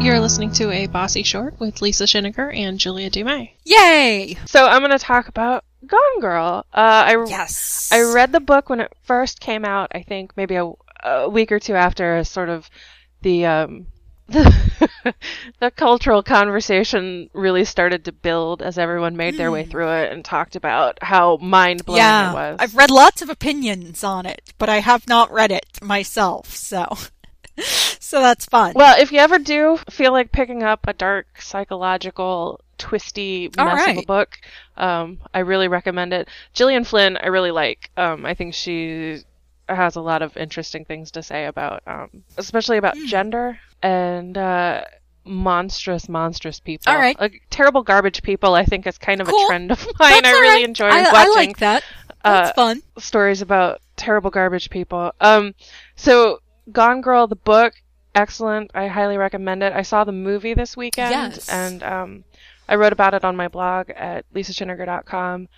You're listening to a Bossy Short with Lisa Schiniger and Julia Dumais. Yay! So I'm going to talk about Gone Girl. Uh, I Yes. I read the book when it first came out. I think maybe a, a week or two after, sort of the um, the, the cultural conversation really started to build as everyone made their way through it and talked about how mind blowing it was. I've read lots of opinions on it, but I have not read it myself, so so that's fun. Well, if you ever do feel like picking up a dark psychological twisty mess of a book, um, I really recommend it. Gillian Flynn, I really like. Um, I think she has a lot of interesting things to say about, um, especially about Hmm. gender and uh, monstrous, monstrous people. All right. like terrible garbage people. I think is kind of Cool. a trend of mine. That's I really right. enjoy I, watching I like that. That's uh, fun. stories about terrible garbage people. Um, so Gone Girl, the book, excellent. I highly recommend it. I saw the movie this weekend, Yes. and um, I wrote about it on my blog at lisaschiniger.com.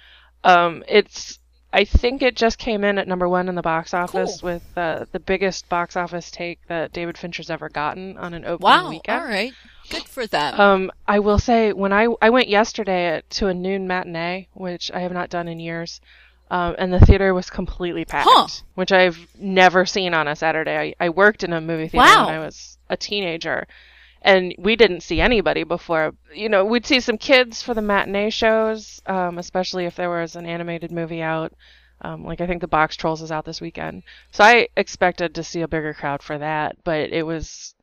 Um, it's, I think it just came in at number one in the box office Cool. with uh, the biggest box office take that David Fincher's ever gotten on an opening Wow. weekend. All right. Good for that. Um, I will say when I I went yesterday to a noon matinee, which I have not done in years, um, and the theater was completely packed, Huh. which I've never seen on a Saturday. I, I worked in a movie theater Wow. when I was a teenager, and we didn't see anybody before. You know, we'd see some kids for the matinee shows, um, especially if there was an animated movie out. Um, like I think the Boxtrolls is out this weekend, so I expected to see a bigger crowd for that, but it was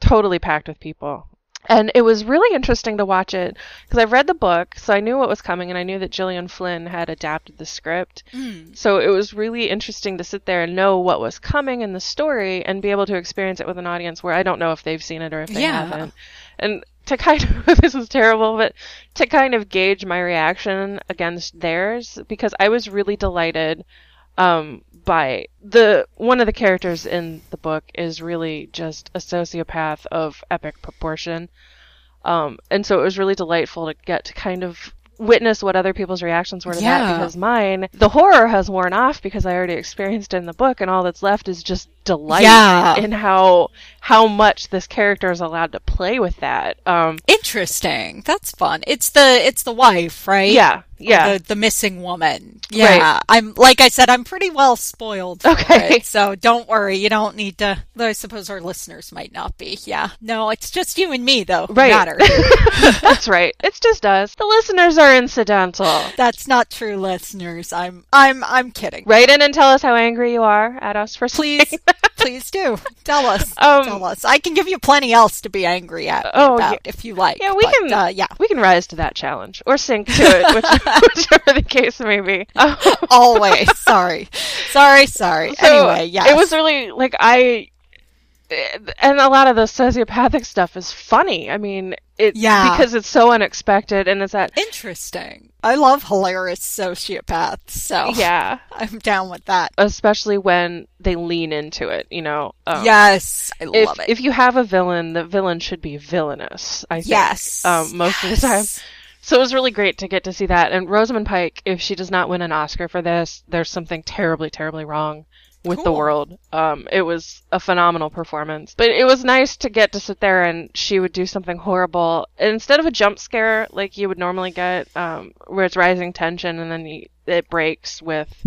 totally packed with people. And it was really interesting to watch it because I've read the book, so I knew what was coming, and I knew that Gillian Flynn had adapted the script. Mm. So it was really interesting to sit there and know what was coming in the story and be able to experience it with an audience where I don't know if they've seen it or if they Yeah. haven't. And to kind of, this is terrible, but to kind of gauge my reaction against theirs, because I was really delighted um, by the one of the characters in the book is really just a sociopath of epic proportion. Um, and so it was really delightful to get to kind of witness what other people's reactions were to Yeah. that because mine the horror has worn off because I already experienced it in the book and all that's left is just delight Yeah. in how how much this character is allowed to play with that. Um Interesting. That's fun. It's the it's the wife, right? yeah, yeah. The, the missing woman. Yeah. I'm like I said, I'm pretty well spoiled. Okay. it, so don't worry. You don't need to. Though I suppose our listeners might not be. Yeah. No, it's just you and me though. Right. That's right. It's just us. The listeners are incidental. That's not true, listeners. I'm I'm I'm kidding. Write in and tell us how angry you are at us for Please, please do tell us. Um, tell us. I can give you plenty else to be angry at Oh, about yeah. if you like. Yeah, we but, can. Uh, yeah, we can rise to that challenge or sink to it, which, whichever the case may be. Always. sorry, sorry, sorry. so anyway, yeah, it was really like I, and a lot of the sociopathic stuff is funny. I mean, it Yeah. because it's so unexpected and it's that interesting. I love hilarious sociopaths, so yeah, I'm down with that. especially when they lean into it. You know, um, yes, I If, love it. if you have a villain, the villain should be villainous. I think. yes, um, most of the time. So it was really great to get to see that. And Rosamund Pike, if she does not win an Oscar for this, there's something terribly, terribly wrong with the world. Um, it was a phenomenal performance. But it was nice to get to sit there and she would do something horrible. And instead of a jump scare like you would normally get, um, where it's rising tension and then you, it breaks with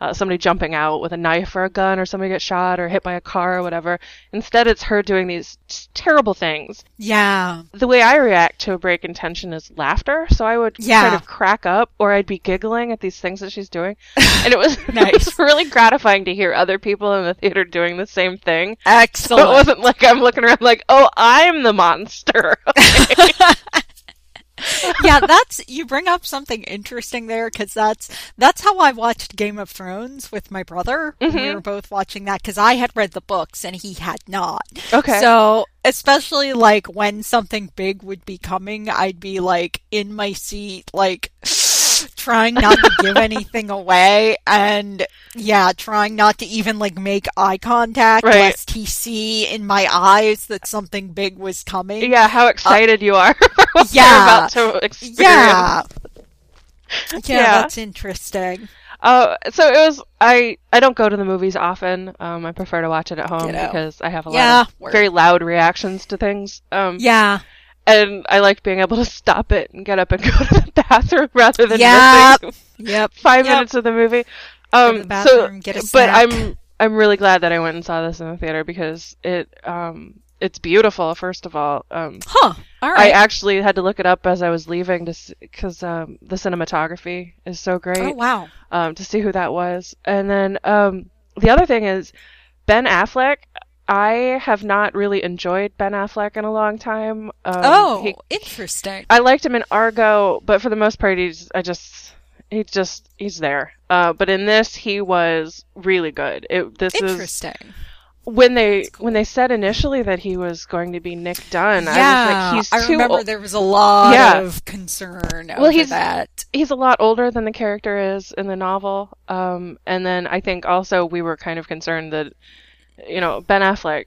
uh, somebody jumping out with a knife or a gun or somebody gets shot or hit by a car or whatever. Instead, it's her doing these terrible things Yeah, the way I react to a break in tension is laughter. So I would Yeah. kind of crack up or I'd be giggling at these things that she's doing. And it was, Nice. it was really gratifying to hear other people in the theater doing the same thing. So excellent. it wasn't like I'm looking around like, oh, I'm the monster. yeah, that's you bring up something interesting there because that's that's how I watched Game of Thrones with my brother. We Mhm. were both watching that because I had read the books and he had not. okay. So especially like when something big would be coming, I'd be like in my seat, like trying not to give anything away, and yeah, trying not to even like make eye contact Right. lest he see in my eyes that something big was coming. yeah, how excited you are yeah. you're about to experience. Yeah. Yeah, Yeah. that's interesting. Uh, so it was. I I don't go to the movies often. Um, I prefer to watch it at home Ditto. because I have a Yeah, lot of word. very loud reactions to things. Um, Yeah. And I like being able to stop it and get up and go to the bathroom rather than Yep. missing Yep. five Yep. minutes of the movie. Um, the bathroom, get a but. I'm I'm really glad that I went and saw this in the theater because it um it's beautiful. First of all, um, Huh. All I actually had to look it up as I was leaving to because um, the cinematography is so great oh wow. um, to see who that was. And then um, the other thing is Ben Affleck. I have not really enjoyed Ben Affleck in a long time. Um, oh, he- interesting. I liked him in Argo, but for the most part, he's I just he just he's there. Uh, but in this, he was really good. It this is Interesting. when they cool. when they said initially that he was going to be Nick Dunne. yeah, I was like, he's I too remember old. there was a lot Yeah. of concern Well, over he's- that. he's a lot older than the character is in the novel. Um, and then I think also we were kind of concerned that, you know, Ben Affleck,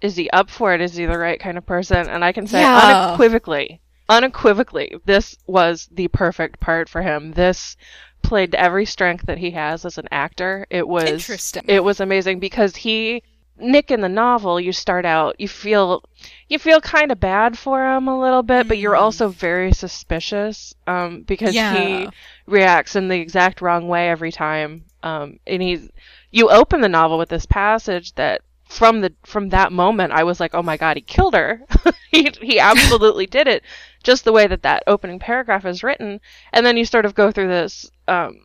is he up for it? Is he the right kind of person? And I can say Yeah. unequivocally, unequivocally, this was the perfect part for him. This played to every strength that he has as an actor. It was Interesting. It was amazing because he Nick in the novel, you start out, you feel you feel kind of bad for him a little bit, but you're Mm. also very suspicious um, because Yeah. he reacts in the exact wrong way every time. Um, and he's you open the novel with this passage that from the from that moment I was like, oh my god, he killed her. he he absolutely did it, just the way that that opening paragraph is written. And then you sort of go through this um,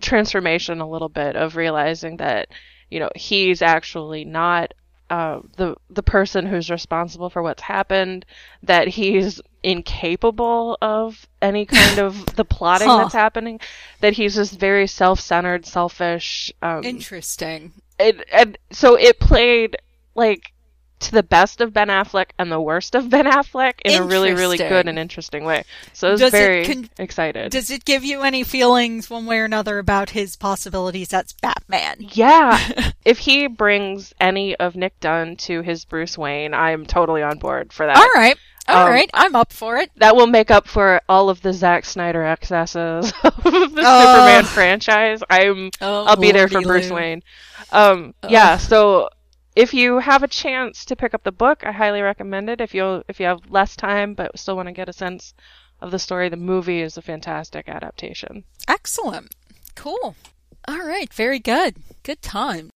transformation a little bit of realizing that you know he's actually not uh, the the person who's responsible for what's happened, that he's incapable of any kind of the plotting Huh. that's happening, that he's just very self-centered, selfish. Um, Interesting. it, and so it played like to the best of Ben Affleck and the worst of Ben Affleck in a really, really good and interesting way. So I was Does it very con- excited. Does it give you any feelings one way or another about his possibilities as Batman? yeah, if he brings any of Nick Dunne to his Bruce Wayne, I'm totally on board for that. All right. all Um, right. I'm up for it. That will make up for all of the Zack Snyder excesses of the Oh. Superman franchise. I'm Oh, I'll be there for Bruce. Wayne. Um, yeah, so if you have a chance to pick up the book, I highly recommend it. If you if you have less time but still want to get a sense of the story, the movie is a fantastic adaptation. Excellent. Cool. All right. Very good. Good time.